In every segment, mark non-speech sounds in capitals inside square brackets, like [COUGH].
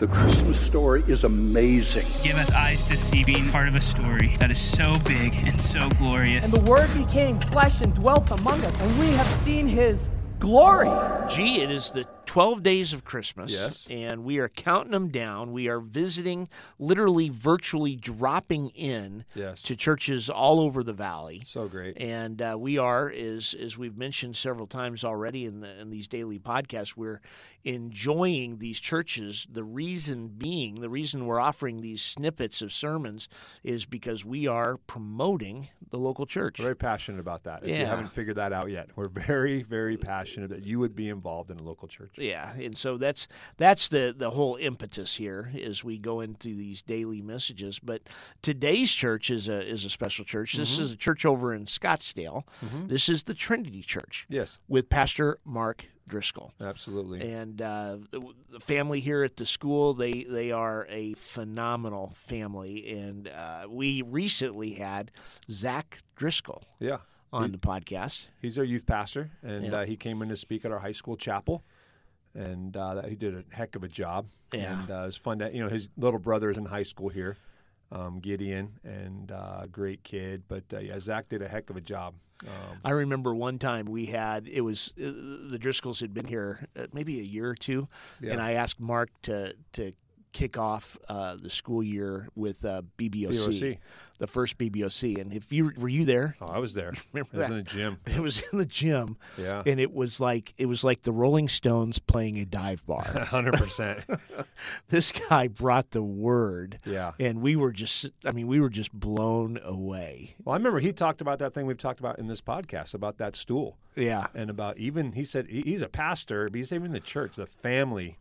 The Christmas story is amazing. Give us eyes to see being part of a story that is so big and so glorious. And the Word became flesh and dwelt among us, and we have seen His glory. Gee, it is the 12 days of Christmas. Yes. And we are counting them down. We are visiting, literally, virtually dropping in Yes. to churches all over the valley. So great. And uh, we are, as as we've mentioned several times already in the in these daily podcasts, we're enjoying these churches. The reason being, the reason we're offering these snippets of sermons is because we are promoting the local church. We're very passionate about that. If you haven't figured that out yet, we're very, very passionate that you would be involved in a local church. Yeah, and so that's that's the the whole impetus here as we go into these daily messages. But today's church is a is a special church. This Mm-hmm. is a church over in Scottsdale. This is the Trinity Church Yes, with Pastor Mark Driscoll. absolutely. And uh, the family here at the school, they they are a phenomenal family. And uh, we recently had Zach Driscoll yeah. on the podcast. He's our youth pastor, and Yeah. uh, he came in to speak at our high school chapel, and uh, he did a heck of a job. Yeah. And uh, it was fun to, you know, his little brother is in high school here, um, Gideon, and uh, great kid. But uh, yeah, Zach did a heck of a job. Um, I remember one time we had it was uh, the Driscolls had been here uh, maybe a year or two, Yeah. and I asked Mark to to kick off uh, the school year with uh, BBOC, BBOC. the first BBOC. And if you were you there, oh, I was there. [LAUGHS] Remember that? in the gym. [LAUGHS] it was in the gym, Yeah. and it was like it was like the Rolling Stones playing a dive bar. [LAUGHS] Hundred percent. this guy brought the word, Yeah. and we were just I mean we were just blown away. Well, I remember he talked about that thing we've talked about in this podcast about that stool. Yeah. and about even he said he's a pastor, but he's even the church, the family.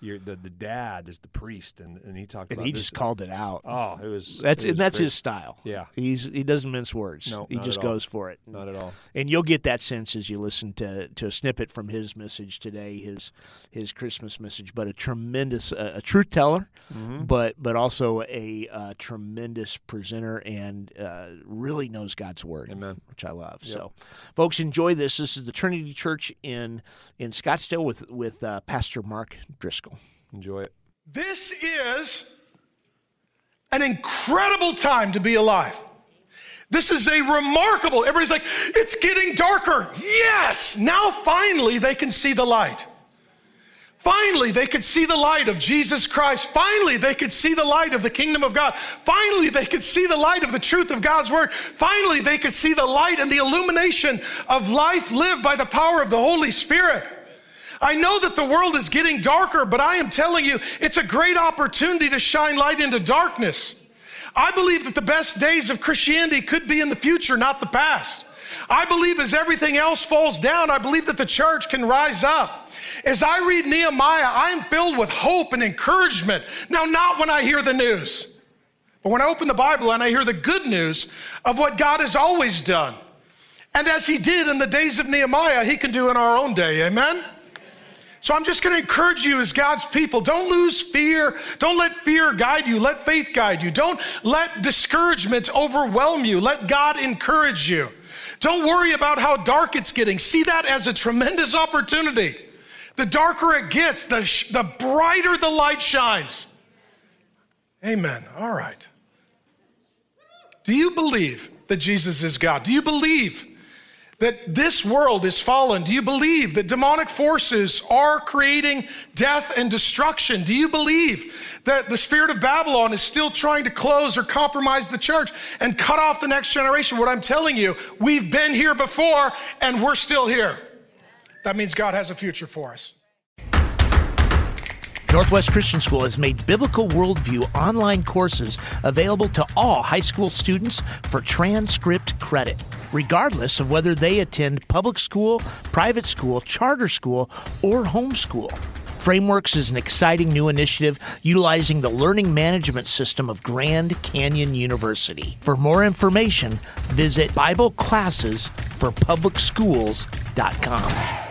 The the dad is the priest, and, and he talked And he just called it out. Oh, it was That's it and that's great. his style. Yeah. he's he doesn't mince words. No, he just goes for it. not at all. And you'll get that sense as you listen to, to a snippet from his message today, his his Christmas message. But a tremendous, uh, a truth teller, Mm-hmm. but but also a uh, tremendous presenter and uh, really knows God's word, Amen. which I love. So, folks, enjoy this. This is the Trinity Church in in Scottsdale with with uh, Pastor Mark Driscoll. Enjoy it. This is an incredible time to be alive. This is a remarkable, everybody's like, it's getting darker. Yes, now finally they can see the light. Finally, they could see the light of Jesus Christ. Finally, they could see the light of the kingdom of God. Finally, they could see the light of the truth of God's word. Finally, they could see the light and the illumination of life lived by the power of the Holy Spirit. I know that the world is getting darker, but I am telling you, it's a great opportunity to shine light into darkness. I believe that the best days of Christianity could be in the future, not the past. I believe as everything else falls down, I believe that the church can rise up. As I read Nehemiah, I'm filled with hope and encouragement. Now, not when I hear the news, but when I open the Bible and I hear the good news of what God has always done. And as He did in the days of Nehemiah, He can do in our own day. Amen? So I'm just going to encourage you as God's people. Don't lose fear. Don't let fear guide you. Let faith guide you. Don't let discouragement overwhelm you. Let God encourage you. Don't worry about how dark it's getting. See that as a tremendous opportunity. The darker it gets, the, sh- the brighter the light shines. Amen. All right. Do you believe that Jesus is God? Do you believe that this world is fallen? Do you believe that demonic forces are creating death and destruction? Do you believe that the spirit of Babylon is still trying to close or compromise the church and cut off the next generation? What I'm telling you, we've been here before and we're still here. That means God has a future for us. Northwest Christian School has made Biblical Worldview online courses available to all high school students for transcript credit, regardless of whether they attend public school, private school, charter school, or homeschool. Frameworks is an exciting new initiative utilizing the learning management system of Grand Canyon University. For more information, visit BibleClassesForPublicSchools.com.